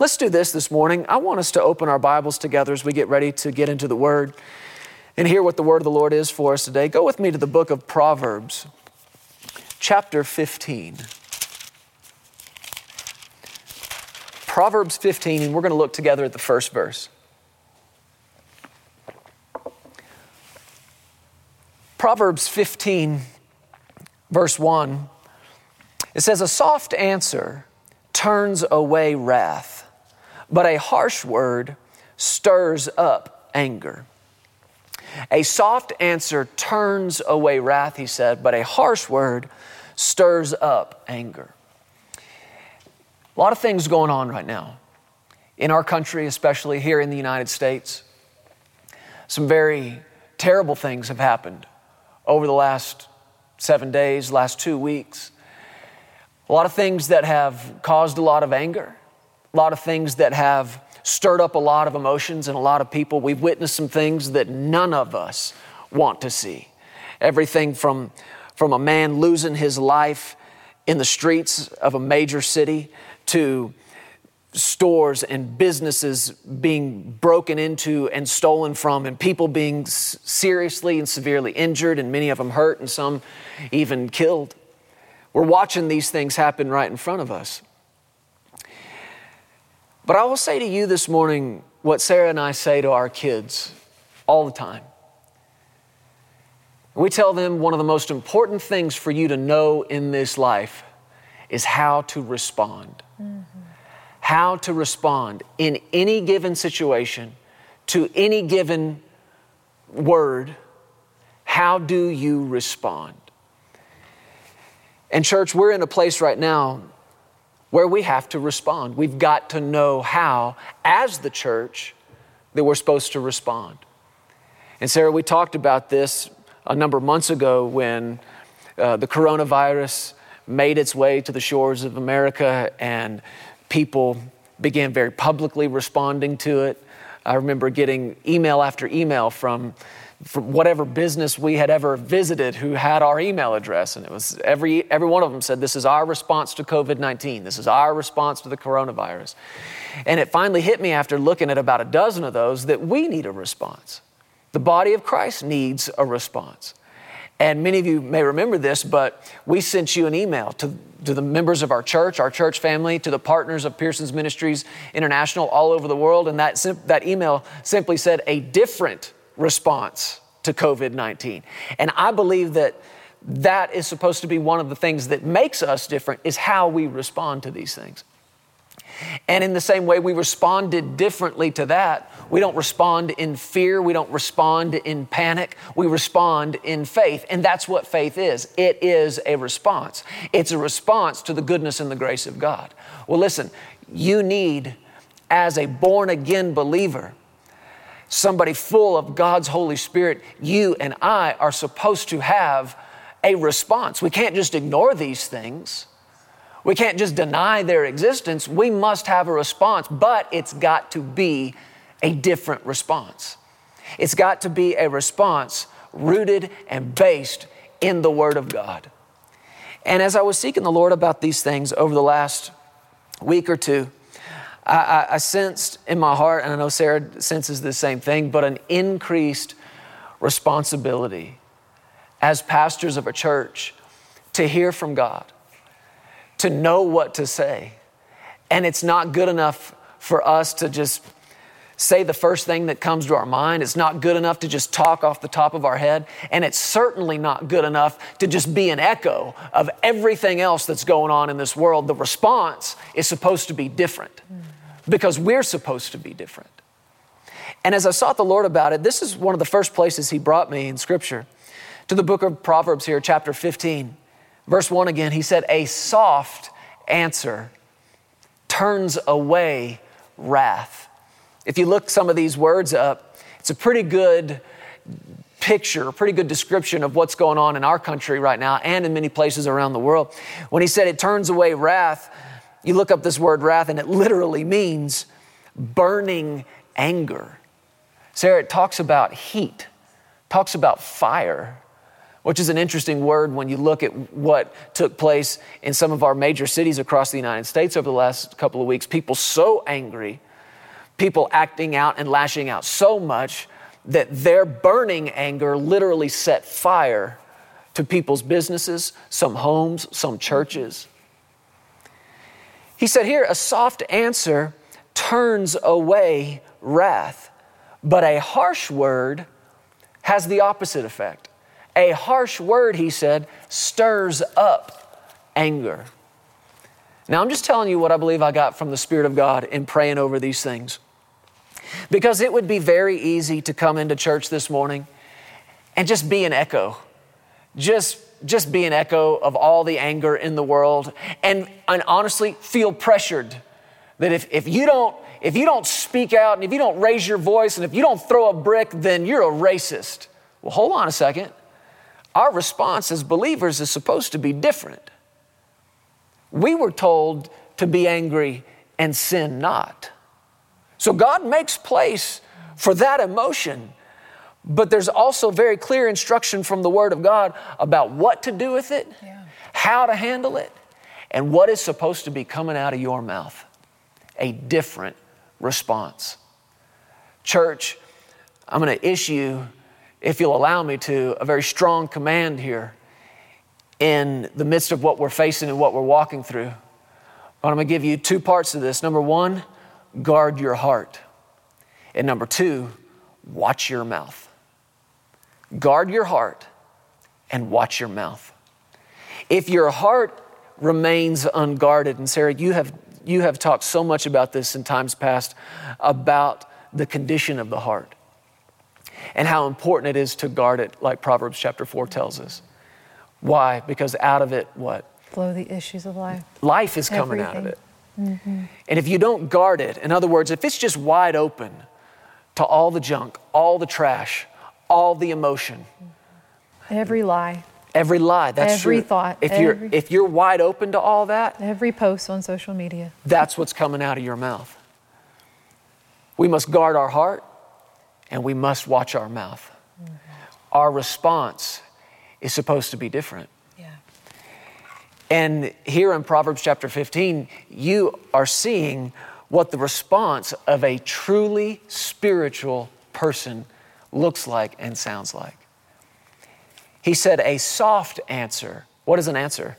Let's do this this morning. I want us to open our Bibles together as we get ready to get into the Word and hear what the Word of the Lord is for us today. Go with me to the book of Proverbs, chapter 15. Proverbs 15, and we're going to look together at the first verse. Proverbs 15, verse 1, it says, A soft answer turns away wrath, but a harsh word stirs up anger. A soft answer turns away wrath, he said, but a harsh word stirs up anger. A lot of things going on right now in our country, especially here in the United States. Some very terrible things have happened over the last seven days, last two weeks. A lot of things that have caused a lot of anger, a lot of things that have stirred up a lot of emotions in a lot of people. We've witnessed some things that none of us want to see. Everything from, from a man losing his life in the streets of a major city to stores and businesses being broken into and stolen from, and people being seriously and severely injured, and many of them hurt, and some even killed. We're watching these things happen right in front of us. But I will say to you this morning what Sarah and I say to our kids all the time. We tell them one of the most important things for you to know in this life is how to respond. Mm-hmm. How to respond in any given situation to any given word. How do you respond? And, church, we're in a place right now where we have to respond. We've got to know how, as the church, that we're supposed to respond. And, Sarah, we talked about this a number of months ago when uh, the coronavirus made its way to the shores of America and people began very publicly responding to it. I remember getting email after email from, from whatever business we had ever visited who had our email address. And it was every, every one of them said, This is our response to COVID 19. This is our response to the coronavirus. And it finally hit me after looking at about a dozen of those that we need a response. The body of Christ needs a response. And many of you may remember this, but we sent you an email to, to the members of our church, our church family, to the partners of Pearson's Ministries International all over the world. And that, that email simply said a different response to COVID 19. And I believe that that is supposed to be one of the things that makes us different, is how we respond to these things. And in the same way, we responded differently to that. We don't respond in fear. We don't respond in panic. We respond in faith. And that's what faith is it is a response. It's a response to the goodness and the grace of God. Well, listen, you need, as a born again believer, somebody full of God's Holy Spirit, you and I are supposed to have a response. We can't just ignore these things. We can't just deny their existence. We must have a response, but it's got to be a different response. It's got to be a response rooted and based in the Word of God. And as I was seeking the Lord about these things over the last week or two, I, I, I sensed in my heart, and I know Sarah senses the same thing, but an increased responsibility as pastors of a church to hear from God to know what to say. And it's not good enough for us to just say the first thing that comes to our mind. It's not good enough to just talk off the top of our head. And it's certainly not good enough to just be an echo of everything else that's going on in this world. The response is supposed to be different because we're supposed to be different. And as I sought the Lord about it, this is one of the first places He brought me in Scripture to the book of Proverbs here, chapter 15. Verse 1 again, he said, A soft answer turns away wrath. If you look some of these words up, it's a pretty good picture, a pretty good description of what's going on in our country right now and in many places around the world. When he said it turns away wrath, you look up this word wrath and it literally means burning anger. Sarah, it talks about heat, talks about fire, which is an interesting word when you look at what took place in some of our major cities across the United States over the last couple of weeks. People so angry, people acting out and lashing out so much that their burning anger literally set fire to people's businesses, some homes, some churches. He said here, a soft answer turns away wrath, but a harsh word has the opposite effect. A harsh word, he said, stirs up anger. Now, I'm just telling you what I believe I got from the Spirit of God in praying over these things. Because it would be very easy to come into church this morning and just be an echo. Just, just be an echo of all the anger in the world and, and honestly feel pressured that if, if you don't if you don't speak out and if you don't raise your voice and if you don't throw a brick, then you're a racist. Well, hold on a second. Our response as believers is supposed to be different. We were told to be angry and sin not. So God makes place for that emotion. But there's also very clear instruction from the Word of God about what to do with it, yeah. how to handle it, and what is supposed to be coming out of your mouth. A different response. Church, I'm going to issue, if you'll allow me to, a very strong command here in the midst of what we're facing and what we're walking through. But I'm going to give you two parts of this. Number one, guard your heart. And number two, watch your mouth. Guard your heart and watch your mouth. If your heart remains unguarded, and Sarah, you have, you have talked so much about this in times past about the condition of the heart and how important it is to guard it, like Proverbs chapter 4 tells us. Why? Because out of it, what? Flow the issues of life. Life is coming Everything. out of it. Mm-hmm. And if you don't guard it, in other words, if it's just wide open to all the junk, all the trash, all the emotion, every lie, every lie, that's every true. thought, if every, you're if you're wide open to all that, every post on social media, that's what's coming out of your mouth. We must guard our heart and we must watch our mouth. Mm-hmm. Our response is supposed to be different. And here in Proverbs chapter 15, you are seeing what the response of a truly spiritual person looks like and sounds like. He said, a soft answer. What is an answer?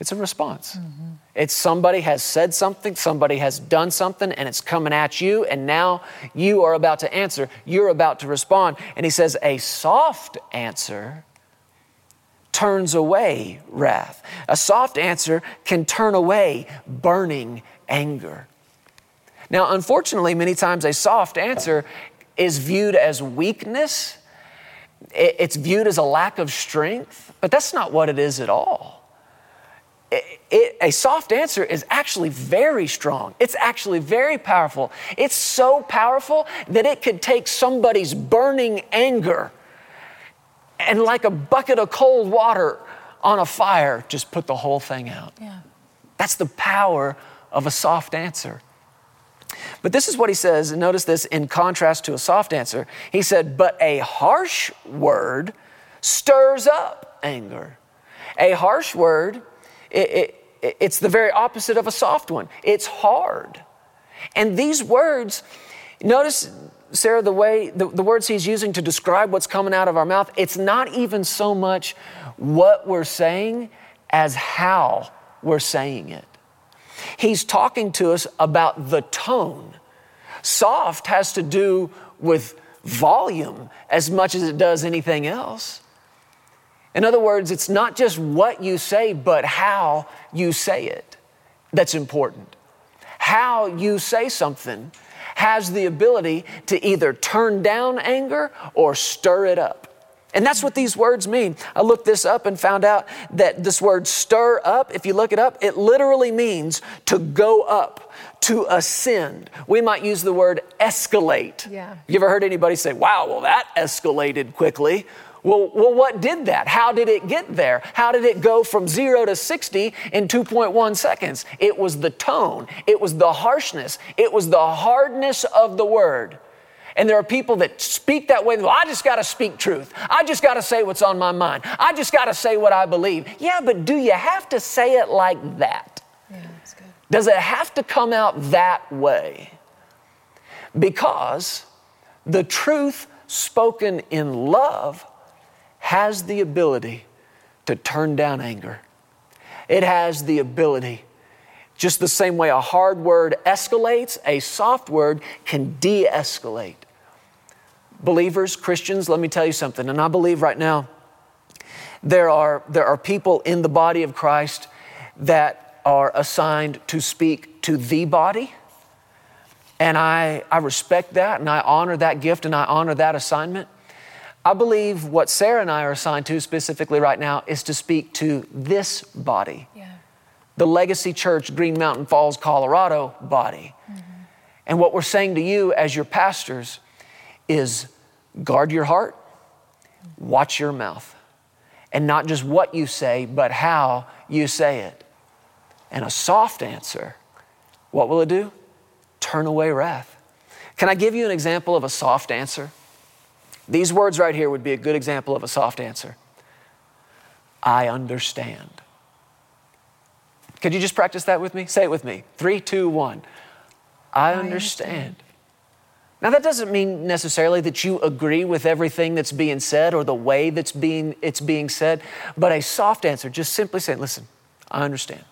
It's a response. Mm-hmm. It's somebody has said something, somebody has done something, and it's coming at you, and now you are about to answer. You're about to respond. And he says, a soft answer turns away wrath. A soft answer can turn away burning anger. Now, unfortunately, many times a soft answer is viewed as weakness, it's viewed as a lack of strength, but that's not what it is at all. It, it, a soft answer is actually very strong. It's actually very powerful. It's so powerful that it could take somebody's burning anger and like a bucket of cold water on a fire, just put the whole thing out. Yeah. That's the power of a soft answer. But this is what he says, and notice this in contrast to a soft answer. He said, But a harsh word stirs up anger. A harsh word, it, it, it's the very opposite of a soft one, it's hard. And these words, notice Sarah, the way, the, the words he's using to describe what's coming out of our mouth, it's not even so much what we're saying as how we're saying it. He's talking to us about the tone. Soft has to do with volume as much as it does anything else. In other words, it's not just what you say, but how you say it that's important. How you say something has the ability to either turn down anger or stir it up. And that's what these words mean. I looked this up and found out that this word stir up, if you look it up, it literally means to go up, to ascend. We might use the word escalate. Yeah. You ever heard anybody say, wow, well, that escalated quickly? Well, well, what did that? How did it get there? How did it go from zero to 60 in 2.1 seconds? It was the tone, it was the harshness, it was the hardness of the word. And there are people that speak that way. Well, I just got to speak truth. I just got to say what's on my mind. I just got to say what I believe. Yeah, but do you have to say it like that? Yeah, that's good. Does it have to come out that way? Because the truth spoken in love has the ability to turn down anger. It has the ability, just the same way a hard word escalates, a soft word can de escalate. Believers, Christians, let me tell you something, and I believe right now there are, there are people in the body of Christ that are assigned to speak to the body. And I, I respect that and I honor that gift and I honor that assignment. I believe what Sarah and I are assigned to specifically right now is to speak to this body, Yeah. the Legacy Church, Green Mountain Falls, Colorado body. Mm-hmm. And what we're saying to you as your pastors is guard your heart, watch your mouth, and not just what you say, but how you say it. And a soft answer, what will it do? Turn away wrath. Can I give you an example of a soft answer? These words right here would be a good example of a soft answer. I understand. Could you just practice that with me? Say it with me. Three, two, one. I, understand. Now that doesn't mean necessarily that you agree with everything that's being said or the way that's being it's being said, but a soft answer, just simply saying, listen, I understand.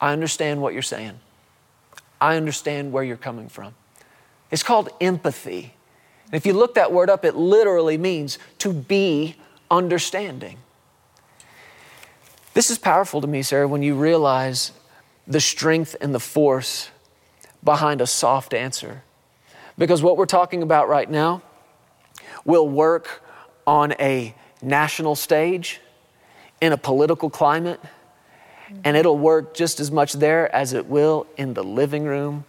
I understand what you're saying. I understand where you're coming from. It's called empathy. And if you look that word up, it literally means to be understanding. This is powerful to me, Sarah, when you realize the strength and the force behind a soft answer. Because what we're talking about right now will work on a national stage, in a political climate, and it'll work just as much there as it will in the living room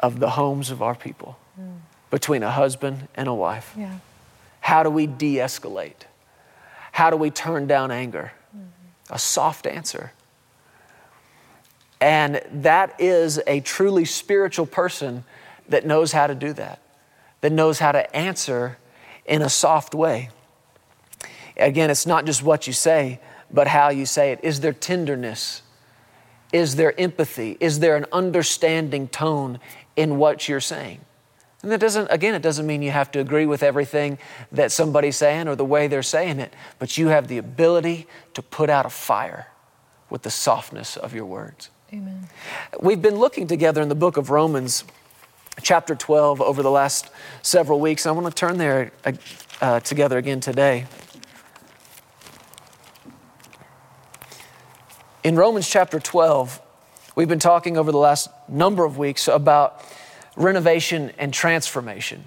of the homes of our people between a husband and a wife. Yeah. How do we de escalate? How do we turn down anger? Mm-hmm. A soft answer. And that is a truly spiritual person that knows how to do that, that knows how to answer in a soft way. Again, it's not just what you say, but how you say it. Is there tenderness? Is there empathy? Is there an understanding tone in what you're saying? And that doesn't, again, it doesn't mean you have to agree with everything that somebody's saying or the way they're saying it, but you have the ability to put out a fire with the softness of your words. Amen. We've been looking together in the book of Romans, chapter 12, over the last several weeks. I want to turn there uh, uh, together again today. In Romans chapter 12, we've been talking over the last number of weeks about renovation and transformation.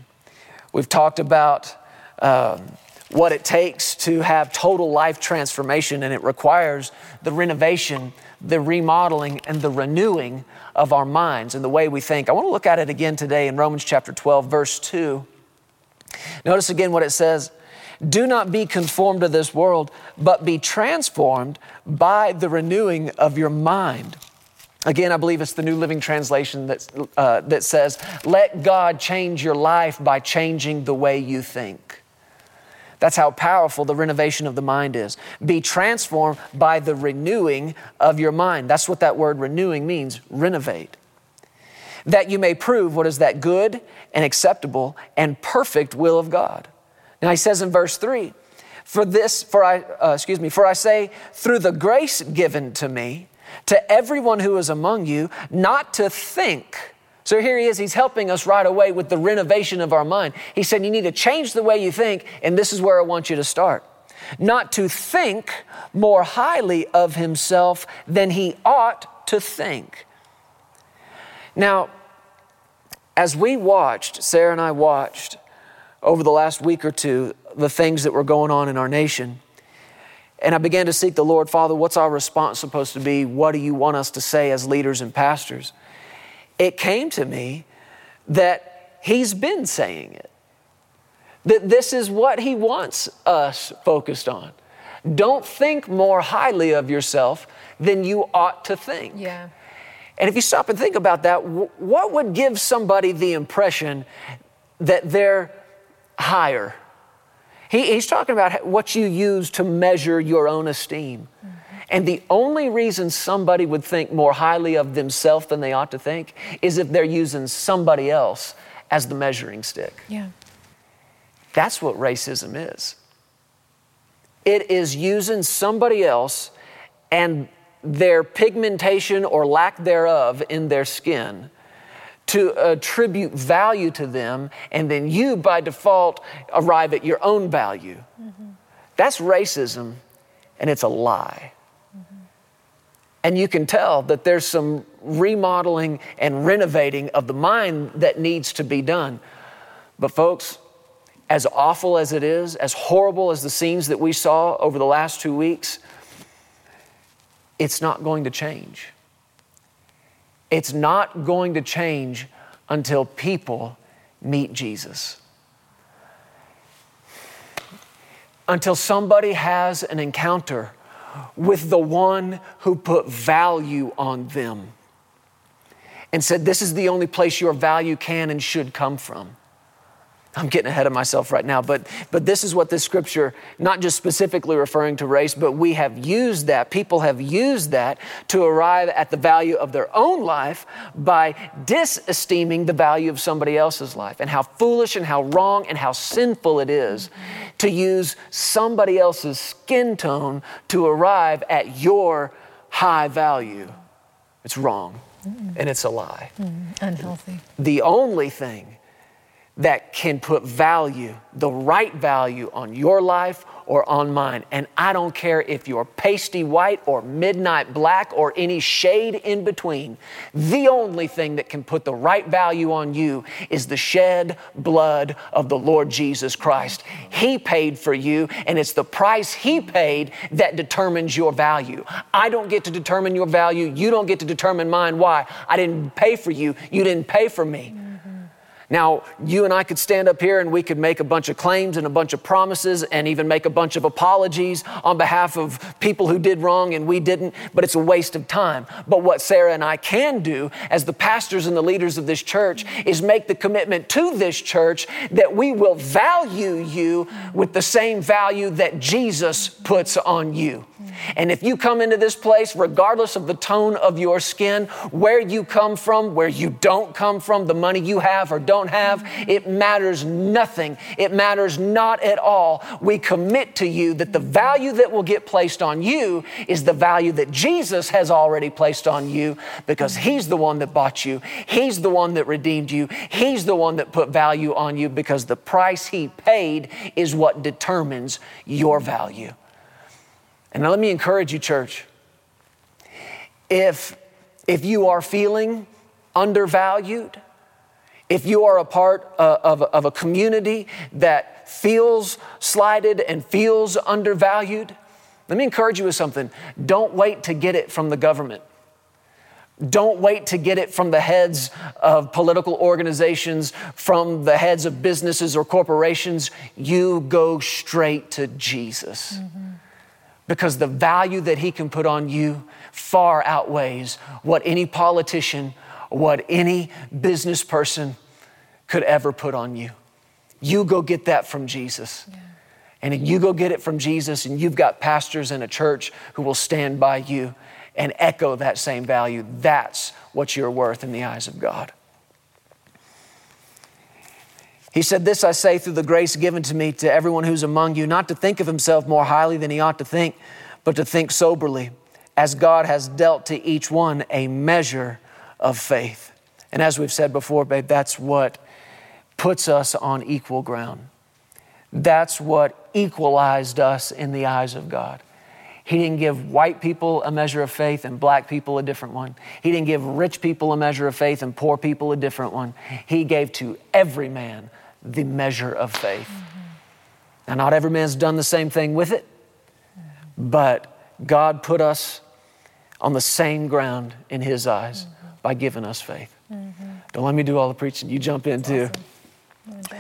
We've talked about um, what it takes to have total life transformation, and it requires the renovation, the remodeling, and the renewing of our minds and the way we think. I want to look at it again today in Romans chapter 12, verse 2. Notice again what it says Do not be conformed to this world, but be transformed by the renewing of your mind. Again, I believe it's the New Living Translation that, uh, that says, Let God change your life by changing the way you think. That's how powerful the renovation of the mind is. Be transformed by the renewing of your mind. That's what that word renewing means renovate. That you may prove what is that good and acceptable and perfect will of God. Now he says in verse 3, for this, for I, uh, excuse me, for I say, through the grace given to me, to everyone who is among you, not to think. So here he is, he's helping us right away with the renovation of our mind. He said, You need to change the way you think, and this is where I want you to start. Not to think more highly of himself than he ought to think. Now, as we watched, Sarah and I watched over the last week or two, the things that were going on in our nation. And I began to seek the Lord, Father, what's our response supposed to be? What do you want us to say as leaders and pastors? It came to me that He's been saying it, that this is what He wants us focused on. Don't think more highly of yourself than you ought to think. Yeah. And if you stop and think about that, what would give somebody the impression that they're higher. He, he's talking about what you use to measure your own esteem. Mm. And the only reason somebody would think more highly of themselves than they ought to think is if they're using somebody else as the measuring stick. Yeah. That's what racism is. It is using somebody else and their pigmentation or lack thereof in their skin to attribute value to them, and then you by default arrive at your own value. Mm-hmm. That's racism, and it's a lie. And you can tell that there's some remodeling and renovating of the mind that needs to be done. But, folks, as awful as it is, as horrible as the scenes that we saw over the last two weeks, it's not going to change. It's not going to change until people meet Jesus. Until somebody has an encounter with the one who put value on them and said, This is the only place your value can and should come from. I'm getting ahead of myself right now, but, but this is what this scripture, not just specifically referring to race, but we have used that, people have used that to arrive at the value of their own life by disesteeming the value of somebody else's life. And how foolish and how wrong and how sinful it is to use somebody else's skin tone to arrive at your high value. It's wrong mm and it's a lie. mm Unhealthy. The only thing that can put value, the right value on your life or on mine. And I don't care if you're pasty white or midnight black or any shade in between. The only thing that can put the right value on you is the shed blood of the Lord Jesus Christ. He paid for you, and it's the price He paid that determines your value. I don't get to determine your value. You don't get to determine mine. Why? I didn't pay for you. You didn't pay for me. Now, you and I could stand up here and we could make a bunch of claims and a bunch of promises and even make a bunch of apologies on behalf of people who did wrong and we didn't, but it's a waste of time. But what Sarah and I can do as the pastors and the leaders of this church is make the commitment to this church that we will value you with the same value that Jesus puts on you. And if you come into this place, regardless of the tone of your skin, where you come from, where you don't come from, the money you have or don't have, it matters nothing. It matters not at all. We commit to you that the value that will get placed on you is the value that Jesus has already placed on you because He's the one that bought you, He's the one that redeemed you, He's the one that put value on you because the price He paid is what determines your value. And now let me encourage you, church. If, if you are feeling undervalued, if you are a part of, of a community that feels slighted and feels undervalued, let me encourage you with something. Don't wait to get it from the government. Don't wait to get it from the heads of political organizations, from the heads of businesses or corporations. You go straight to Jesus. Mm-hmm because the value that He can put on you far outweighs what any politician, what any business person could ever put on you. You go get that from Jesus. Yeah. And you go get it from Jesus, and you've got pastors in a church who will stand by you and echo that same value. That's what you're worth in the eyes of God. He said, This I say through the grace given to me to everyone who's among you, not to think of himself more highly than he ought to think, but to think soberly, as God has dealt to each one a measure of faith. And as we've said before, babe, that's what puts us on equal ground. That's what equalized us in the eyes of God. He didn't give white people a measure of faith and black people a different one. He didn't give rich people a measure of faith and poor people a different one. He gave to every man the measure of faith. Mm-hmm. Now, not every man's done the same thing with it, but God put us on the same ground in His eyes mm-hmm. by giving us faith. Mm-hmm. Don't let me do all the preaching. You jump in too. Awesome.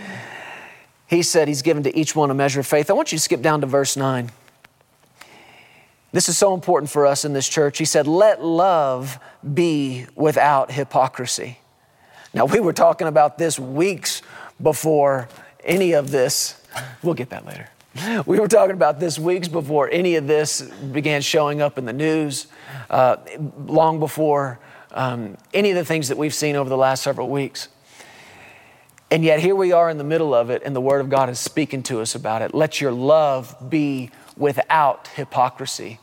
He said He's given to each one a measure of faith. I want you to skip down to verse 9. This is so important for us in this church. He said, Let love be without hypocrisy. Now, we were talking about this weeks before any of this. We'll get that later. We were talking about this weeks before any of this began showing up in the news, uh, long before um, any of the things that we've seen over the last several weeks. And yet, here we are in the middle of it, and the Word of God is speaking to us about it. Let your love be without hypocrisy.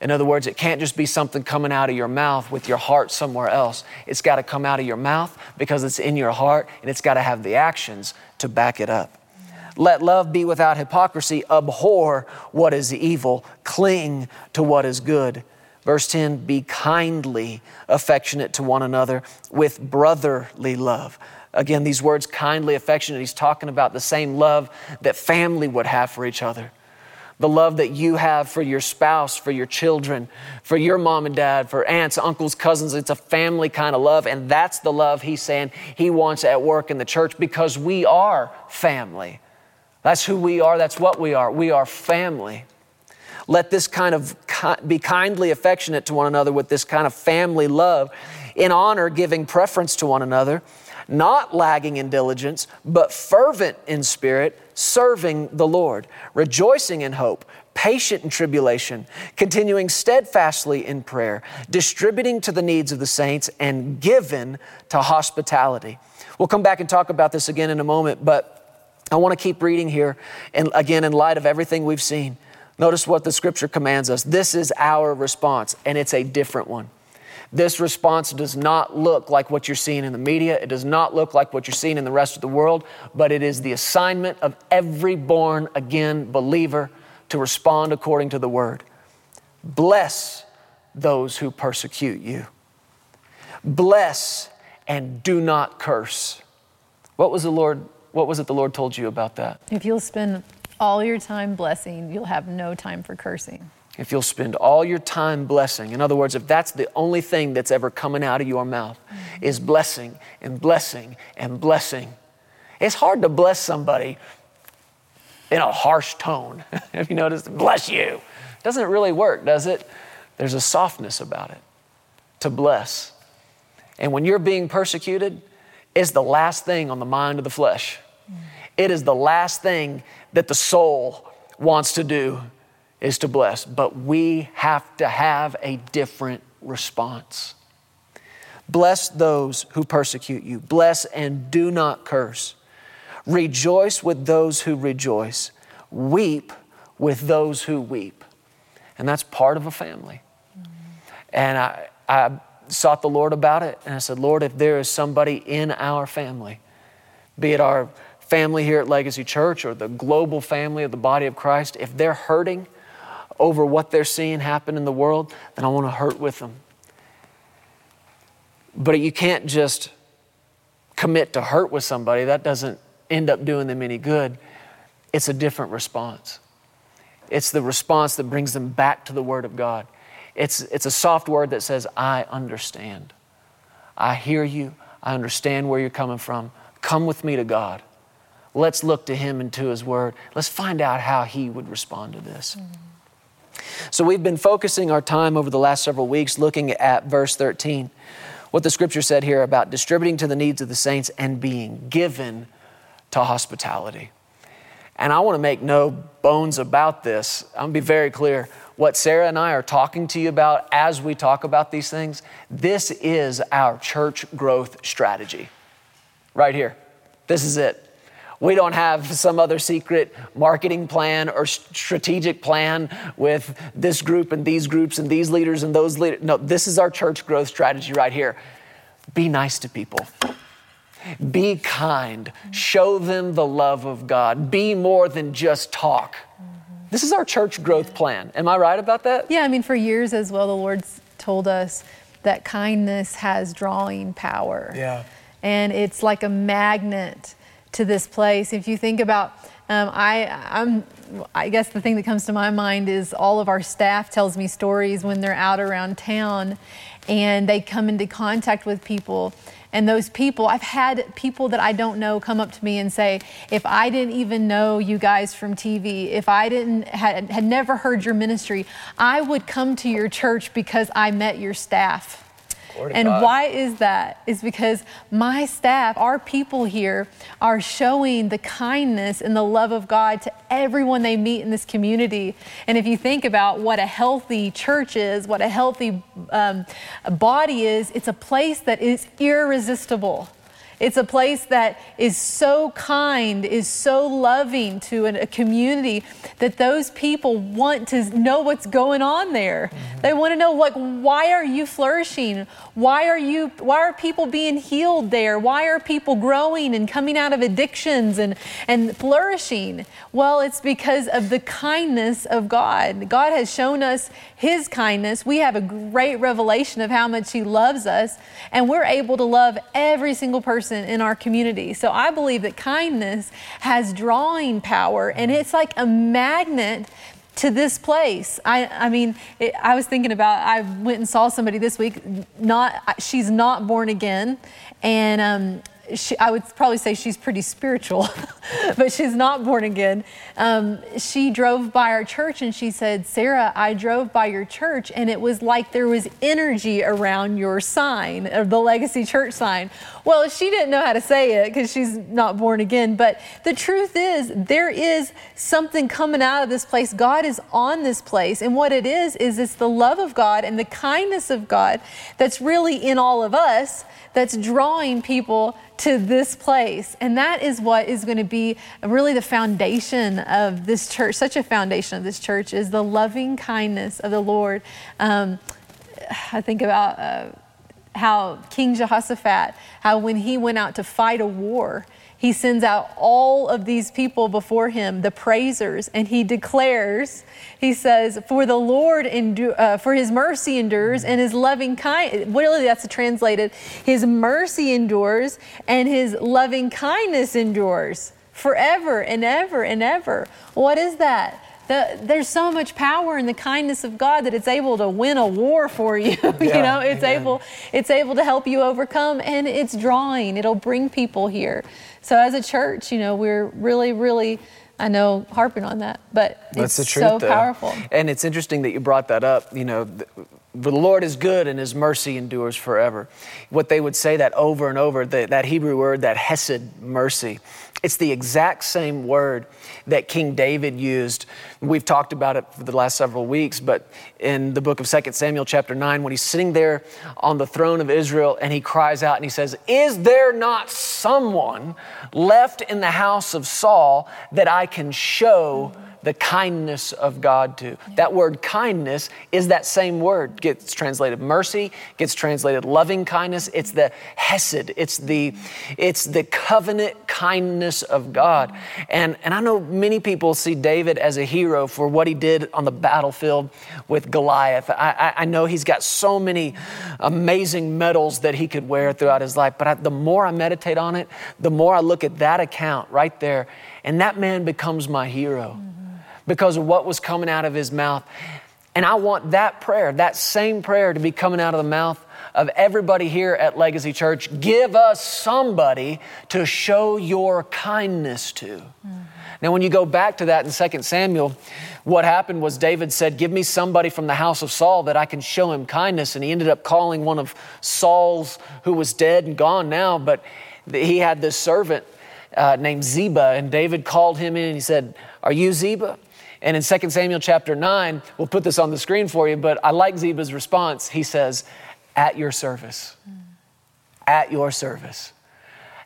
In other words, it can't just be something coming out of your mouth with your heart somewhere else. It's got to come out of your mouth because it's in your heart, and it's got to have the actions to back it up. Let love be without hypocrisy. Abhor what is evil. Cling to what is good. Verse 10 Be kindly affectionate to one another with brotherly love. Again, these words, kindly affectionate, he's talking about the same love that family would have for each other. The love that you have for your spouse, for your children, for your mom and dad, for aunts, uncles, cousins. It's a family kind of love. And that's the love he's saying he wants at work in the church because we are family. That's who we are. That's what we are. We are family. Let this kind of be kindly affectionate to one another with this kind of family love, in honor, giving preference to one another not lagging in diligence, but fervent in spirit, serving the Lord, rejoicing in hope, patient in tribulation, continuing steadfastly in prayer, distributing to the needs of the saints, and given to hospitality. We'll come back and talk about this again in a moment, but I want to keep reading here, and again, in light of everything we've seen. Notice what the scripture commands us. This is our response, and it's a different one. This response does not look like what you're seeing in the media. It does not look like what you're seeing in the rest of the world, but it is the assignment of every born again believer to respond according to the word. Bless those who persecute you. Bless and do not curse. What was the Lord what was it the Lord told you about that? If you'll spend all your time blessing, you'll have no time for cursing if you'll spend all your time blessing, in other words, if that's the only thing that's ever coming out of your mouth mm-hmm. is blessing and blessing and blessing, it's hard to bless somebody in a harsh tone. Have you noticed? Bless you. Doesn't really work, does it? There's a softness about it to bless. And when you're being persecuted, it's the last thing on the mind of the flesh. Mm. It is the last thing that the soul wants to do is to bless, but we have to have a different response. Bless those who persecute you. Bless and do not curse. Rejoice with those who rejoice. Weep with those who weep. And that's part of a family. And I, I sought the Lord about it, and I said, Lord, if there is somebody in our family, be it our family here at Legacy Church or the global family of the body of Christ, if they're hurting, over what they're seeing happen in the world, then I want to hurt with them. But you can't just commit to hurt with somebody, that doesn't end up doing them any good. It's a different response. It's the response that brings them back to the Word of God. It's, it's a soft word that says, I understand. I hear you. I understand where you're coming from. Come with me to God. Let's look to Him and to His Word. Let's find out how He would respond to this. Mm-hmm. So we've been focusing our time over the last several weeks looking at verse 13, what the scripture said here about distributing to the needs of the saints and being given to hospitality. And I want to make no bones about this. I'm going to be very clear. What Sarah and I are talking to you about as we talk about these things, this is our church growth strategy. Right here. This is it. We don't have some other secret marketing plan or strategic plan with this group and these groups and these leaders and those leaders. No, this is our church growth strategy right here. Be nice to people. Be kind. Show them the love of God. Be more than just talk. Mm-hmm. This is our church growth plan. Am I right about that? Yeah, I mean, for years as well, the Lord's told us that kindness has drawing power. Yeah. And it's like a magnet to this place. If you think about, um, I, I'm, I guess the thing that comes to my mind is all of our staff tells me stories when they're out around town and they come into contact with people. And those people, I've had people that I don't know come up to me and say, if I didn't even know you guys from TV, if I didn't had, had never heard your ministry, I would come to your church because I met your staff. And God. why is that? Is because my staff, our people here, are showing the kindness and the love of God to everyone they meet in this community. And if you think about what a healthy church is, what a healthy um, body is, it's a place that is irresistible. It's a place that is so kind, is so loving to an, a community that those people want to know what's going on there. Mm-hmm. They want to know like why are you flourishing? Why are you why are people being healed there? Why are people growing and coming out of addictions and and flourishing? Well, it's because of the kindness of God. God has shown us his kindness. We have a great revelation of how much he loves us and we're able to love every single person in our community. So I believe that kindness has drawing power and it's like a magnet to this place. I, I mean, it, I was thinking about, I went and saw somebody this week, not, she's not born again. And um, she, I would probably say she's pretty spiritual, but she's not born again. Um, she drove by our church and she said, Sarah, I drove by your church and it was like there was energy around your sign, or the Legacy Church sign. Well, she didn't know how to say it because she's not born again. But the truth is, there is something coming out of this place. God is on this place. And what it is, is it's the love of God and the kindness of God that's really in all of us that's drawing people this place. And that is what is going to be really the foundation of this church. Such a foundation of this church is the loving kindness of the Lord. Um, I think about uh, how King Jehoshaphat, how when he went out to fight a war, he sends out all of these people before him, the praisers, and he declares, he says, For the Lord, uh, for his mercy endures and his loving kind. Really, that's translated. His mercy endures and his loving kindness endures forever and ever and ever. What is that? The, there's so much power in the kindness of God that it's able to win a war for you. Yeah, you know, it's amen. able it's able to help you overcome and it's drawing. It'll bring people here. So as a church, you know, we're really, really, I know, harping on that, but That's it's the truth, so though. powerful. And it's interesting that you brought that up. You know, the, the Lord is good and His mercy endures forever. What they would say that over and over, the, that Hebrew word, that hesed, mercy. It's the exact same word that King David used. We've talked about it for the last several weeks, but in the book of 2 Samuel, chapter 9, when he's sitting there on the throne of Israel and he cries out and he says, Is there not someone left in the house of Saul that I can show? The kindness of God to. That word kindness is that same word. Gets translated mercy, gets translated loving kindness. It's the hesed. It's the it's the covenant kindness of God. And and I know many people see David as a hero for what he did on the battlefield with Goliath. I, I, I know he's got so many amazing medals that he could wear throughout his life. But I, the more I meditate on it, the more I look at that account right there, and that man becomes my hero mm-hmm. Because of what was coming out of his mouth. And I want that prayer, that same prayer, to be coming out of the mouth of everybody here at Legacy Church. Give us somebody to show your kindness to. Mm-hmm. Now, when you go back to that in 2 Samuel, what happened was David said, Give me somebody from the house of Saul that I can show him kindness. And he ended up calling one of Saul's, who was dead and gone now, but he had this servant uh, named Ziba. And David called him in and he said, Are you Ziba? And in 2 Samuel chapter 9, we'll put this on the screen for you, but I like Ziba's response. He says, At your service. At your service.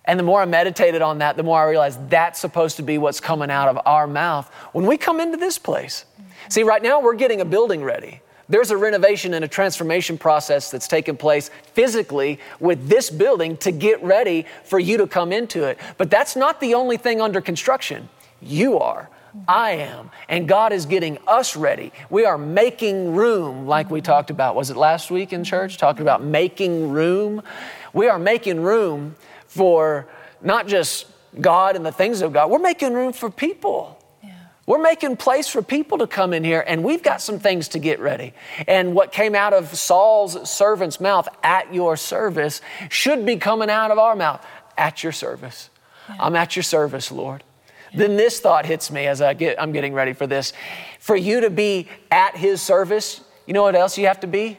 And the more I meditated on that, the more I realized that's supposed to be what's coming out of our mouth when we come into this place. See, right now we're getting a building ready. There's a renovation and a transformation process that's taking place physically with this building to get ready for you to come into it. But that's not the only thing under construction. You are. I am. And God is getting us ready. We are making room, like we talked about. Was it last week in church? Talking about making room. We are making room for not just God and the things of God, we're making room for people. We're making place for people to come in here, and we've got some things to get ready. And what came out of Saul's servant's mouth at your service should be coming out of our mouth at your service. Yeah. I'm at your service, Lord. Then this thought hits me as I get, I'm getting ready for this. For you to be at his service, you know what else you have to be?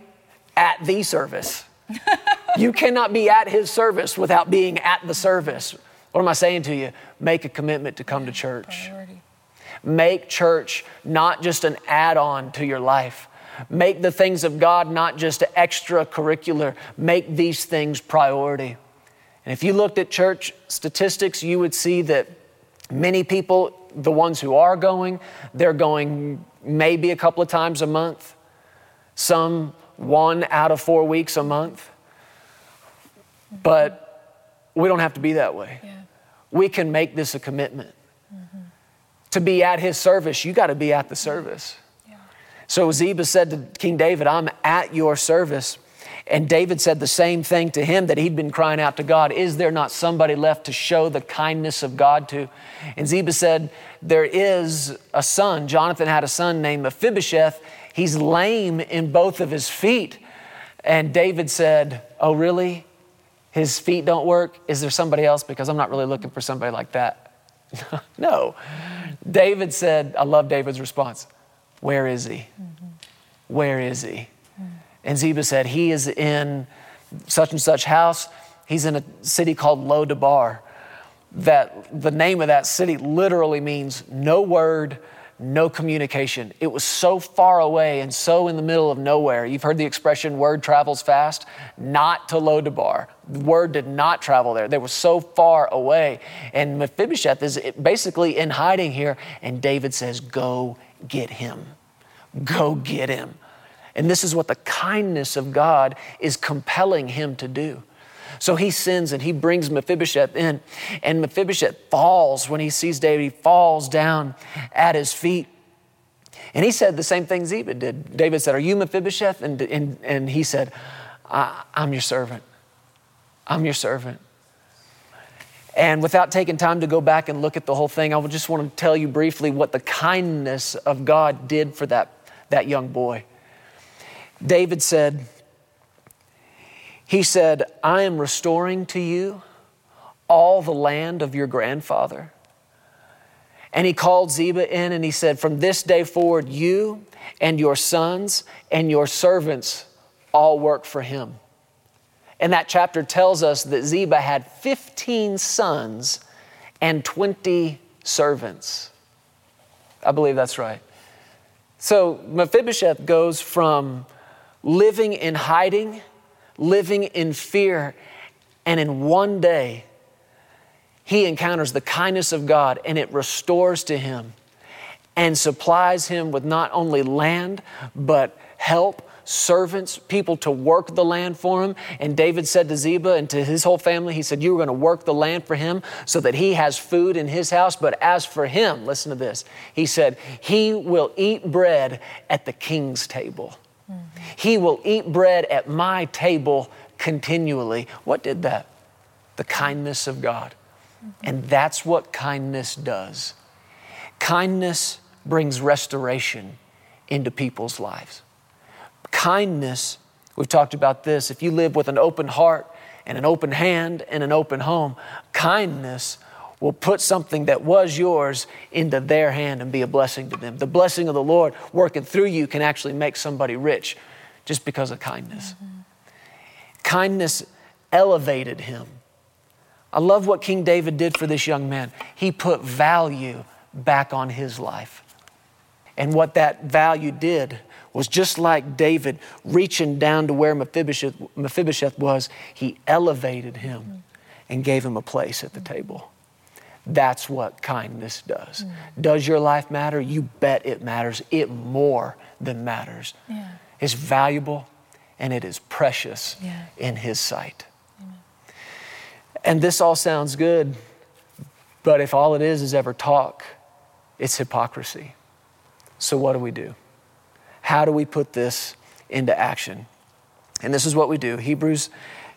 At the service. you cannot be at his service without being at the service. What am I saying to you? Make a commitment to come to church. Priority. Make church not just an add on to your life. Make the things of God not just extracurricular. Make these things priority. And if you looked at church statistics, you would see that many people, the ones who are going, they're going maybe a couple of times a month, some one out of four weeks a month. But we don't have to be that way. Yeah. We can make this a commitment. Mm-hmm. To be at his service, you got to be at the service. Yeah. So Ziba said to King David, I'm at your service. And David said the same thing to him that he'd been crying out to God Is there not somebody left to show the kindness of God to? And Ziba said, There is a son. Jonathan had a son named Mephibosheth. He's lame in both of his feet. And David said, Oh, really? His feet don't work? Is there somebody else? Because I'm not really looking for somebody like that. no. David said, I love David's response. Where is he? Mm-hmm. Where is he? And Ziba said, He is in such and such house. He's in a city called Lodabar. That the name of that city literally means no word, no communication. It was so far away and so in the middle of nowhere. You've heard the expression word travels fast, not to Lodabar. Word did not travel there. They were so far away. And Mephibosheth is basically in hiding here. And David says, Go get him. Go get him. And this is what the kindness of God is compelling him to do. So he sins and he brings Mephibosheth in, and Mephibosheth falls when he sees David. He falls down at his feet. And he said the same thing Ziba did. David said, Are you Mephibosheth? And, and, and he said, I'm your servant. I'm your servant. And without taking time to go back and look at the whole thing, I just want to tell you briefly what the kindness of God did for that, that young boy. David said, he said, I am restoring to you all the land of your grandfather. And he called Ziba in and he said, From this day forward, you and your sons and your servants all work for him. And that chapter tells us that Ziba had 15 sons and 20 servants. I believe that's right. So Mephibosheth goes from living in hiding living in fear. And in one day, he encounters the kindness of God and it restores to him and supplies him with not only land, but help, servants, people to work the land for him. And David said to Ziba and to his whole family, he said, You are going to work the land for him so that he has food in his house. But as for him, listen to this, he said, He will eat bread at the king's table. He will eat bread at my table continually. What did that? The kindness of God. And that's what kindness does. Kindness brings restoration into people's lives. Kindness, we've talked about this, if you live with an open heart and an open hand and an open home, kindness will put something that was yours into their hand and be a blessing to them. The blessing of the Lord working through you can actually make somebody rich just because of kindness. Mm-hmm. Kindness elevated him. I love what King David did for this young man. He put value back on his life. And what that value did was just like David reaching down to where Mephibosheth, Mephibosheth was, he elevated him and gave him a place at the table. That's what kindness does. Mm. Does your life matter? You bet it matters. It more than matters. Yeah. It's valuable and it is precious yeah. in His sight. Amen. And this all sounds good, but if all it is is ever talk, it's hypocrisy. So, what do we do? How do we put this into action? And this is what we do Hebrews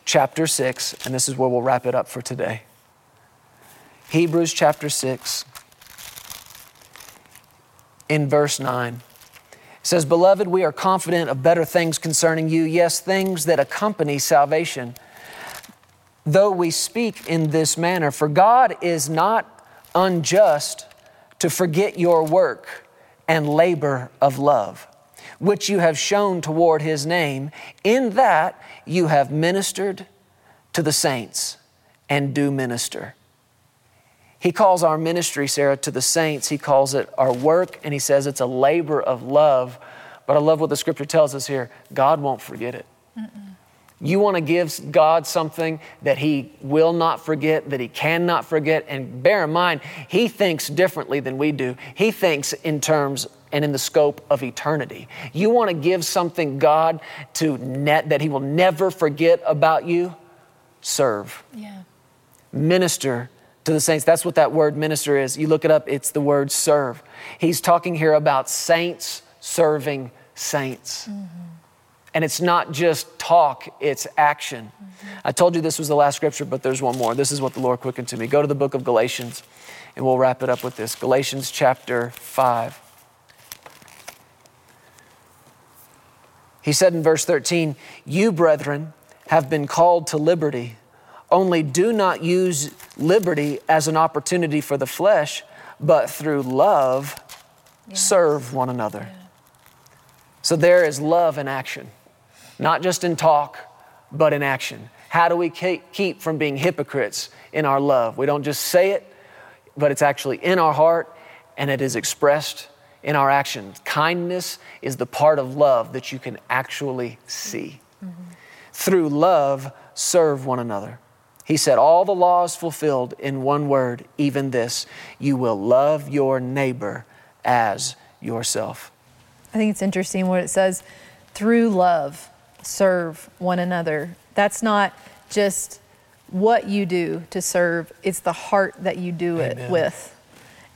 chapter 6, and this is where we'll wrap it up for today. Hebrews chapter 6, in verse 9. It says, Beloved, we are confident of better things concerning you, yes, things that accompany salvation. Though we speak in this manner, for God is not unjust to forget your work and labor of love which you have shown toward his name, in that you have ministered to the saints and do minister. He calls our ministry, Sarah, to the saints. He calls it our work, and he says it's a labor of love. But I love what the scripture tells us here God won't forget it. Mm-mm. You want to give God something that He will not forget, that He cannot forget. And bear in mind, He thinks differently than we do. He thinks in terms and in the scope of eternity. You want to give something God to net that He will never forget about you? Serve. Yeah. Minister to the saints. That's what that word minister is. You look it up, it's the word serve. He's talking here about saints serving saints. Mm-hmm. And it's not just talk, it's action. Mm-hmm. I told you this was the last scripture, but there's one more. This is what the Lord quickened to me. Go to the book of Galatians, and we'll wrap it up with this Galatians chapter 5. He said in verse 13, You, brethren, have been called to liberty, only do not use liberty as an opportunity for the flesh, but through love yes. serve one another. Yeah. So there is love in action not just in talk, but in action. How do we keep from being hypocrites in our love? We don't just say it, but it's actually in our heart and it is expressed in our actions. Kindness is the part of love that you can actually see. Mm-hmm. Through love, serve one another. He said, All the laws fulfilled in one word, even this you will love your neighbor as yourself. I think it's interesting what it says through love serve one another. That's not just what you do to serve, it's the heart that you do Amen. it with.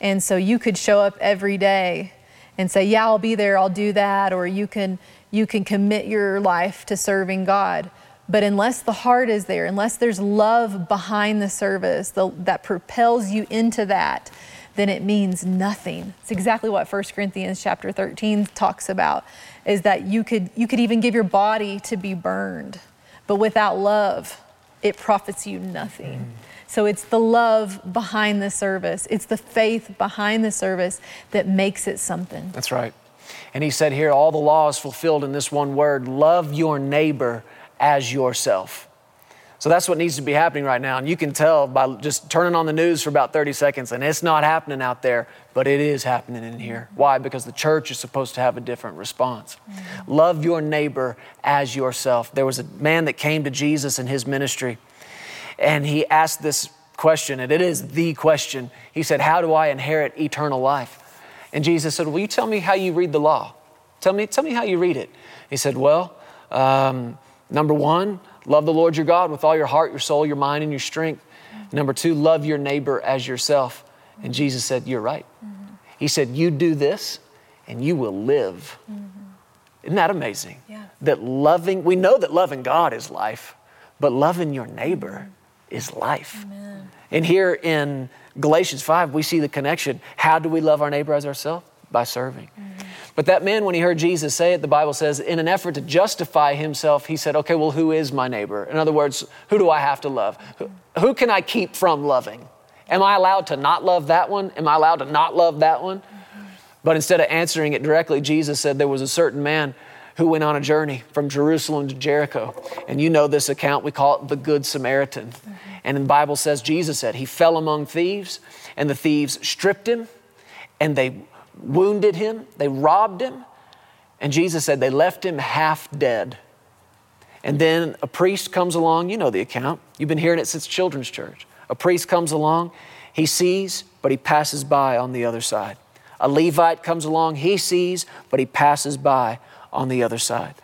And so you could show up every day and say, "Yeah, I'll be there, I'll do that," or you can you can commit your life to serving God. But unless the heart is there, unless there's love behind the service the, that propels you into that, then it means nothing. It's exactly what 1 Corinthians chapter 13 talks about is that you could you could even give your body to be burned, but without love, it profits you nothing. Mm. So it's the love behind the service. It's the faith behind the service that makes it something. That's right. And he said here all the law is fulfilled in this one word, love your neighbor as yourself. So that's what needs to be happening right now. And you can tell by just turning on the news for about 30 seconds, and it's not happening out there, but it is happening in here. Why? Because the church is supposed to have a different response. Mm-hmm. Love your neighbor as yourself. There was a man that came to Jesus in his ministry, and he asked this question, and it is the question. He said, How do I inherit eternal life? And Jesus said, Will you tell me how you read the law? Tell me, tell me how you read it. He said, Well, um, number one, Love the Lord your God with all your heart, your soul, your mind, and your strength. Number two, love your neighbor as yourself. And Jesus said, You're right. Mm-hmm. He said, You do this and you will live. Mm-hmm. Isn't that amazing? Yeah. That loving, we know that loving God is life, but loving your neighbor mm-hmm. is life. Amen. And here in Galatians 5, we see the connection. How do we love our neighbor as ourselves? By serving. Mm-hmm. But that man, when he heard Jesus say it, the Bible says, in an effort to justify himself, he said, Okay, well, who is my neighbor? In other words, who do I have to love? Who, who can I keep from loving? Am I allowed to not love that one? Am I allowed to not love that one? But instead of answering it directly, Jesus said there was a certain man who went on a journey from Jerusalem to Jericho. And you know this account, we call it the Good Samaritan. Mm-hmm. And the Bible says, Jesus said, he fell among thieves, and the thieves stripped him, and they wounded him, they robbed him, and Jesus said they left him half dead. And then a priest comes along, you know the account, you've been hearing it since children's church. A priest comes along, he sees, but he passes by on the other side. A Levite comes along, he sees, but he passes by on the other side.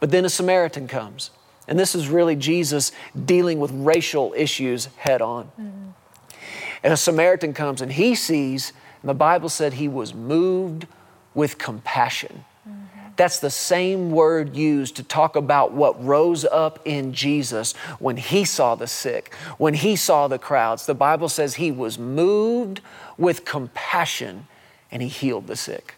But then a Samaritan comes. And this is really Jesus dealing with racial issues head on. Mm-hmm. And a Samaritan comes and he sees and the Bible said he was moved with compassion. Mm-hmm. That's the same word used to talk about what rose up in Jesus when he saw the sick, when he saw the crowds. The Bible says he was moved with compassion and he healed the sick.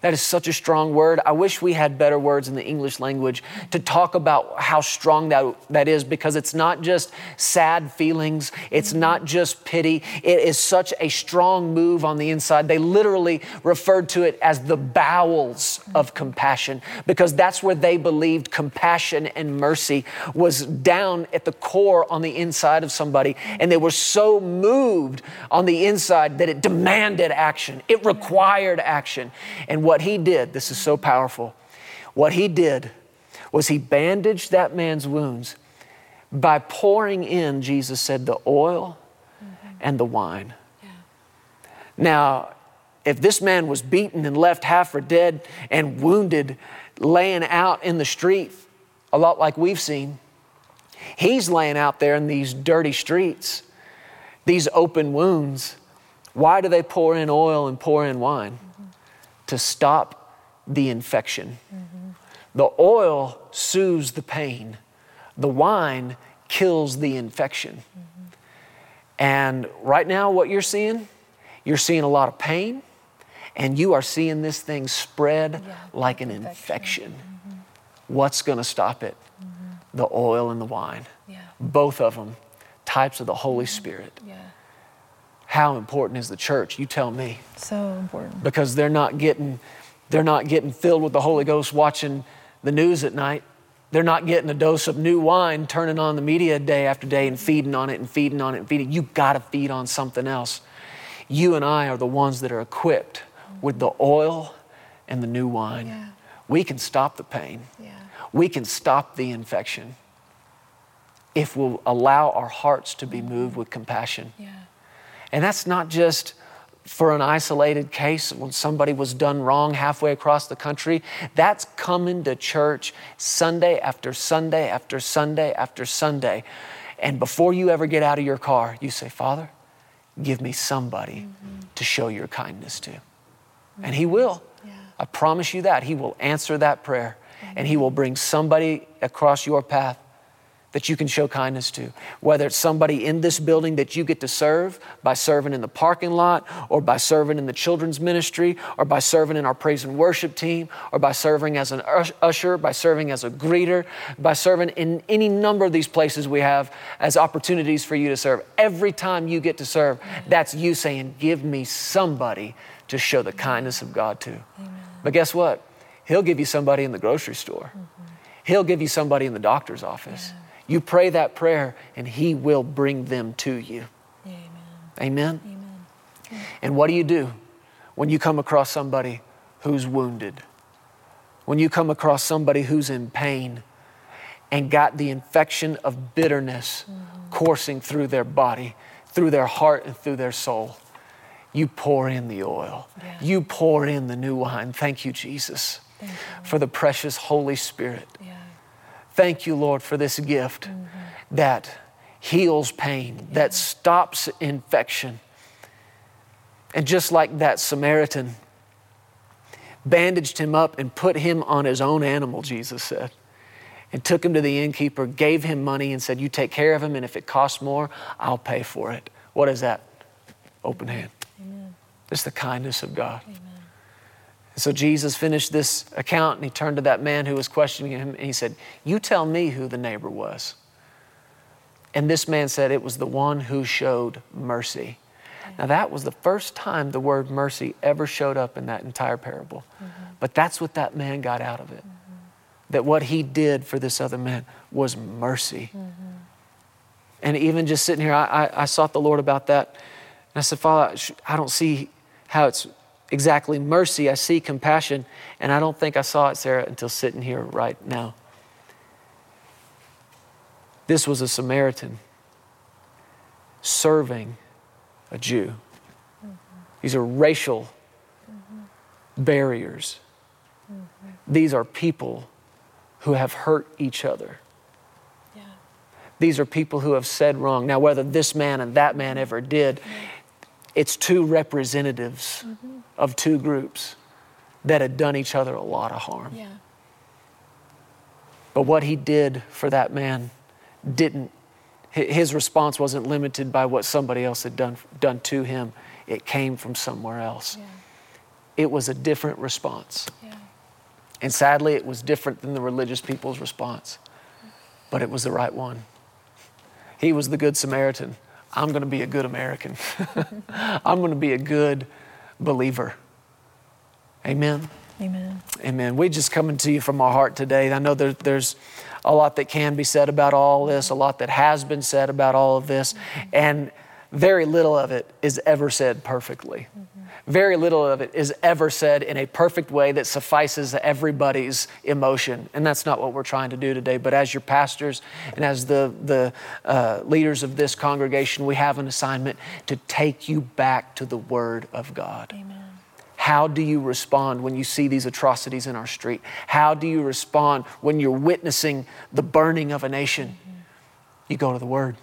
That is such a strong word. I wish we had better words in the English language to talk about how strong that, that is because it's not just sad feelings, it's not just pity. It is such a strong move on the inside. They literally referred to it as the bowels of compassion because that's where they believed compassion and mercy was down at the core on the inside of somebody. And they were so moved on the inside that it demanded action, it required action. And what he did, this is so powerful, what he did was he bandaged that man's wounds by pouring in, Jesus said, the oil mm-hmm. and the wine. Yeah. Now, if this man was beaten and left half for dead and wounded, laying out in the street, a lot like we've seen, he's laying out there in these dirty streets, these open wounds. Why do they pour in oil and pour in wine? To stop the infection. Mm-hmm. The oil soothes the pain, the wine kills the infection. Mm-hmm. And right now, what you're seeing, you're seeing a lot of pain, and you are seeing this thing spread yeah, like an infection. infection. Mm-hmm. What's going to stop it? Mm-hmm. The oil and the wine. Yeah. Both of them types of the Holy mm-hmm. Spirit. Yeah. How important is the church? You tell me. So important. Because they're not getting they're not getting filled with the Holy Ghost watching the news at night. They're not getting a dose of new wine, turning on the media day after day and feeding on it and feeding on it and feeding. You got to feed on something else. You and I are the ones that are equipped with the oil and the new wine. Yeah. We can stop the pain. Yeah. We can stop the infection if we'll allow our hearts to be moved with compassion. Yeah. And that's not just for an isolated case when somebody was done wrong halfway across the country. That's coming to church Sunday after Sunday after Sunday after Sunday. And before you ever get out of your car, you say, Father, give me somebody mm-hmm. to show your kindness to. Mm-hmm. And He will. Yeah. I promise you that. He will answer that prayer mm-hmm. and He will bring somebody across your path that you can show kindness to. Whether it's somebody in this building that you get to serve by serving in the parking lot, or by serving in the children's ministry, or by serving in our praise and worship team, or by serving as an usher, by serving as a greeter, by serving in any number of these places we have as opportunities for you to serve. Every time you get to serve, that's you saying, Give me somebody to show the kindness of God to. Amen. But guess what? He'll give you somebody in the grocery store. Mm-hmm. He'll give you somebody in the doctor's office. Yeah. You pray that prayer, and He will bring them to you. Amen. Amen. Amen. And what do you do when you come across somebody who's wounded? When you come across somebody who's in pain and got the infection of bitterness mm-hmm. coursing through their body, through their heart, and through their soul? You pour in the oil. Yeah. You pour in the new wine. Thank you, Jesus, Thank you, for the precious Holy Spirit. Yeah Thank you, Lord, for this gift mm-hmm. that heals pain, that stops infection. And just like that Samaritan bandaged him up and put him on his own animal, Jesus said, and took him to the innkeeper, gave him money, and said, You take care of him, and if it costs more, I'll pay for it. What is that? Open hand. Amen. It's the kindness of God. Amen. So Jesus finished this account and he turned to that man who was questioning him and he said, You tell me who the neighbor was. And this man said, It was the one who showed mercy. Now, that was the first time the word mercy ever showed up in that entire parable. Mm-hmm. But that's what that man got out of it. Mm-hmm. That what he did for this other man was mercy. Mm-hmm. And even just sitting here, I, I, I sought the Lord about that. And I said, Father, I don't see how it's exactly mercy, I see compassion, and I don't think I saw it, Sarah, until sitting here right now. This was a Samaritan serving a Jew. Mm-hmm. These are racial mm-hmm. barriers. Mm-hmm. These are people who have hurt each other. Yeah. These are people who have said wrong. Now, whether this man and that man ever did, it's two representatives mm-hmm. Of two groups that had done each other a lot of harm. Yeah. But what he did for that man didn't, his response wasn't limited by what somebody else had done, done to him. It came from somewhere else. Yeah. it was a different response. Yeah. And sadly, it was different than the religious people's response, but it was the right one. He was the Good Samaritan. I'm going to be a good American. I'm going to be a good believer. Amen. Amen. Amen. We just coming to you from our heart today. I know there, there's a lot that can be said about all this, a lot that has been said about all of this, and very little of it is ever said perfectly. Mm-hmm. Very little of it is ever said in a perfect way that suffices everybody's emotion. And that's not what we're trying to do today. But as your pastors and as the, the uh, leaders of this congregation, we have an assignment to take you back to the Word of God. Amen. How do you respond when you see these atrocities in our street? How do you respond when you're witnessing the burning of a nation? Mm-hmm. You go to the Word.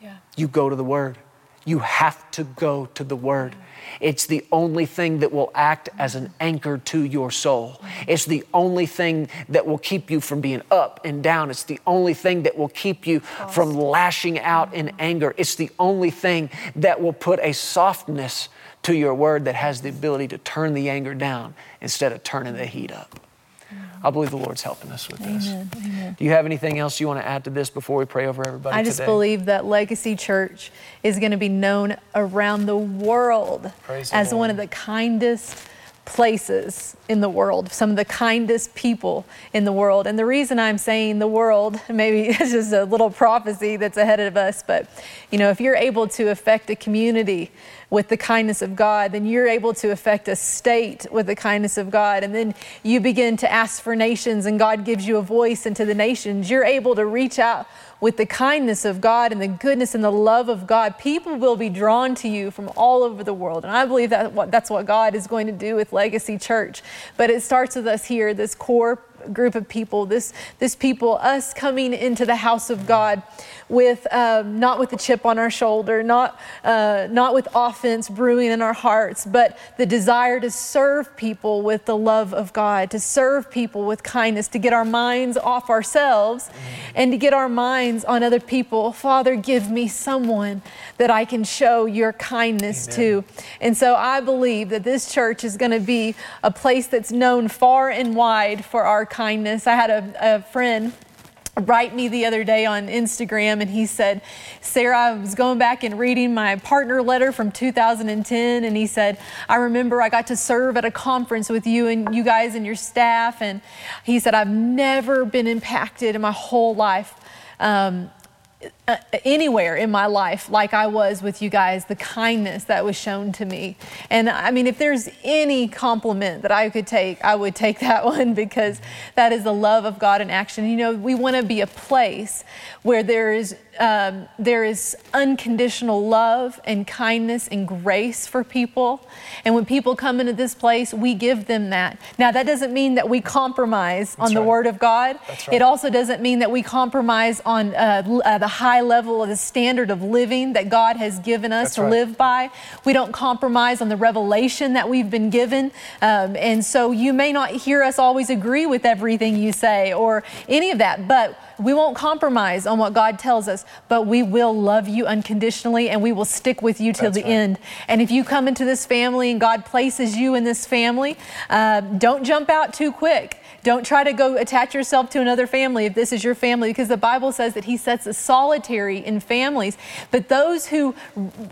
Yeah. You go to the Word. You have to go to the Word. It's the only thing that will act as an anchor to your soul. It's the only thing that will keep you from being up and down. It's the only thing that will keep you from lashing out in anger. It's the only thing that will put a softness to your word that has the ability to turn the anger down instead of turning the heat up. I believe the Lord's helping us with this. Amen. Amen. Do you have anything else you want to add to this before we pray over everybody? I just today? believe that Legacy Church is going to be known around the world Praise as the one of the kindest places in the world, some of the kindest people in the world. And the reason I'm saying the world, maybe it's just a little prophecy that's ahead of us, but you know, if you're able to affect a community with the kindness of God, then you're able to affect a state with the kindness of God. And then you begin to ask for nations, and God gives you a voice into the nations. You're able to reach out with the kindness of God and the goodness and the love of God. People will be drawn to you from all over the world. And I believe that that's what God is going to do with Legacy Church. But it starts with us here, this core group of people, this, this people, us coming into the house of God with um, not with a chip on our shoulder, not, uh, not with offense brewing in our hearts, but the desire to serve people with the love of God, to serve people with kindness, to get our minds off ourselves and to get our minds on other people. Father, give me someone that I can show your kindness Amen. to. And so I believe that this church is going to be a place that's known far and wide for our kindness. I had a, a friend write me the other day on Instagram and he said, Sarah, I was going back and reading my partner letter from 2010 and he said, I remember I got to serve at a conference with you and you guys and your staff and he said, I've never been impacted in my whole life um, uh, anywhere in my life like I was with you guys, the kindness that was shown to me. And I mean, if there's any compliment that I could take, I would take that one because that is the love of God in action. You know, we want to be a place where there is um, there is unconditional love and kindness and grace for people. And when people come into this place, we give them that. Now, that doesn't mean that we compromise That's on the Word of God. Right. It also doesn't mean that we compromise on uh, uh, the high level of the standard of living that God has given us That's to right. live by. We don't compromise on the revelation that we've been given. Um, and so you may not hear us always agree with everything you say or any of that, but we won't compromise on what God tells us, but we will love you unconditionally and we will stick with you till That's the right. end. And if you come into this family and God places you in this family, uh, don't jump out too quick. Don't try to go attach yourself to another family if this is your family, because the Bible says that He sets a solitary in families. But those who,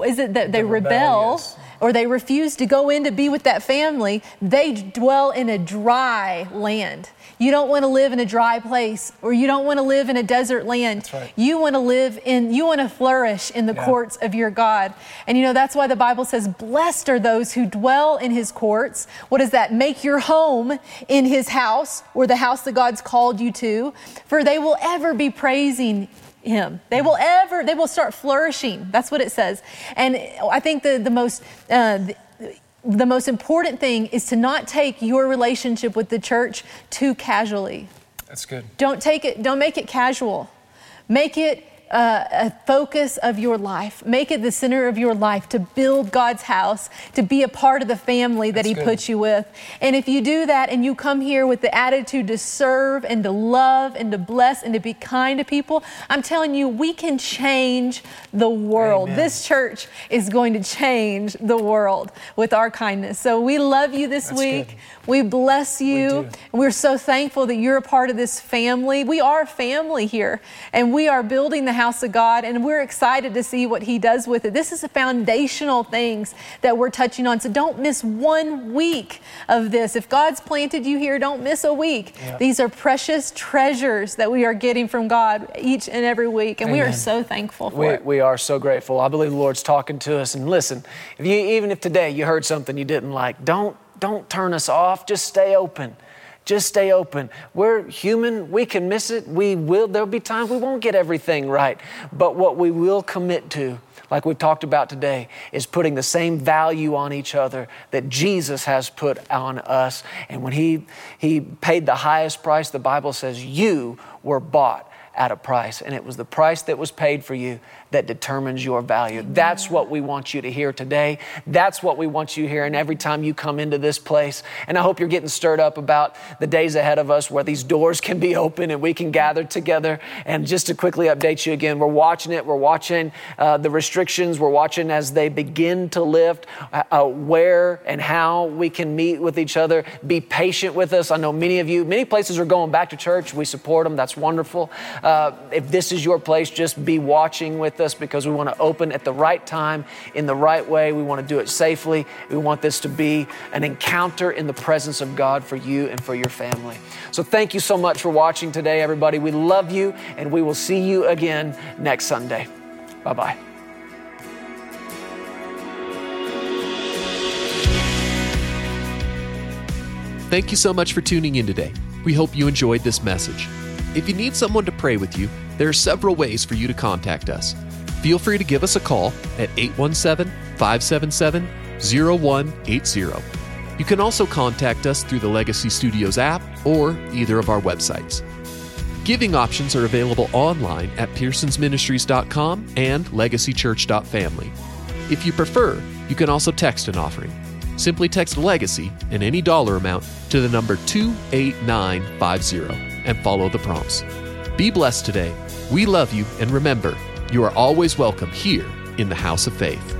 is it that they the rebel or they refuse to go in to be with that family, they dwell in a dry land. You don't want to live in a dry place or you don't want to live in a desert land. Right. You want to live in, you want to flourish in the yeah. courts of your God. And you know, that's why the Bible says, Blessed are those who dwell in his courts. What does that? Make your home in his house or the house that God's called you to, for they will ever be praising him. They will ever, they will start flourishing. That's what it says. And I think the, the most, uh, the, the most important thing is to not take your relationship with the church too casually. That's good. Don't take it, don't make it casual. Make it uh, a focus of your life. Make it the center of your life to build God's house, to be a part of the family that That's He good. puts you with. And if you do that and you come here with the attitude to serve and to love and to bless and to be kind to people, I'm telling you, we can change the world. Amen. This church is going to change the world with our kindness. So we love you this That's week. good. We bless you. And we're so thankful that you're a part of this family. We are a family here, and we are building the house of God, and we're excited to see what He does with it. This is the foundational things that we're touching on. So don't miss one week of this. If God's planted you here, don't miss a week. Yeah. These are precious treasures that we are getting from God each and every week, and we are so thankful for We, it. we are so grateful. I believe the Lord's talking to us. And listen, if you, even if today you heard something you didn't like, don't, don't turn us off. Just stay open. Just stay open. We're human. We can miss it. We will. There'll be times we won't get everything right. But what we will commit to, like we've talked about today, is putting the same value on each other that Jesus has put on us. And when He, he paid the highest price, the Bible says, you were bought at a price. And it was the price that was paid for you that determines your value. That's what we want you to hear today. That's what we want you hearing every time you come into this place. And I hope you're getting stirred up about the days ahead of us where these doors can be open and we can gather together. And just to quickly update you again, we're watching it. We're watching uh, the restrictions. We're watching as they begin to lift, uh, uh, where and how we can meet with each other. Be patient with us. I know many of you, many places are going back to church. We support them. That's wonderful. Uh, if this is your place, just be watching with us because we want to open at the right time, in the right way. We want to do it safely. We want this to be an encounter in the presence of God for you and for your family. So thank you so much for watching today, everybody. We love you, and we will see you again next Sunday. Bye bye. Thank you so much for tuning in today. We hope you enjoyed this message. If you need someone to pray with you, there are several ways for you to contact us. Feel free to give us a call at 817 577 0180. You can also contact us through the Legacy Studios app or either of our websites. Giving options are available online at pearsonsministries.com and legacychurch.family. If you prefer, you can also text an offering. Simply text Legacy and any dollar amount to the number 28950 and follow the prompts. Be blessed today. We love you, and remember, you are always welcome here in the House of Faith.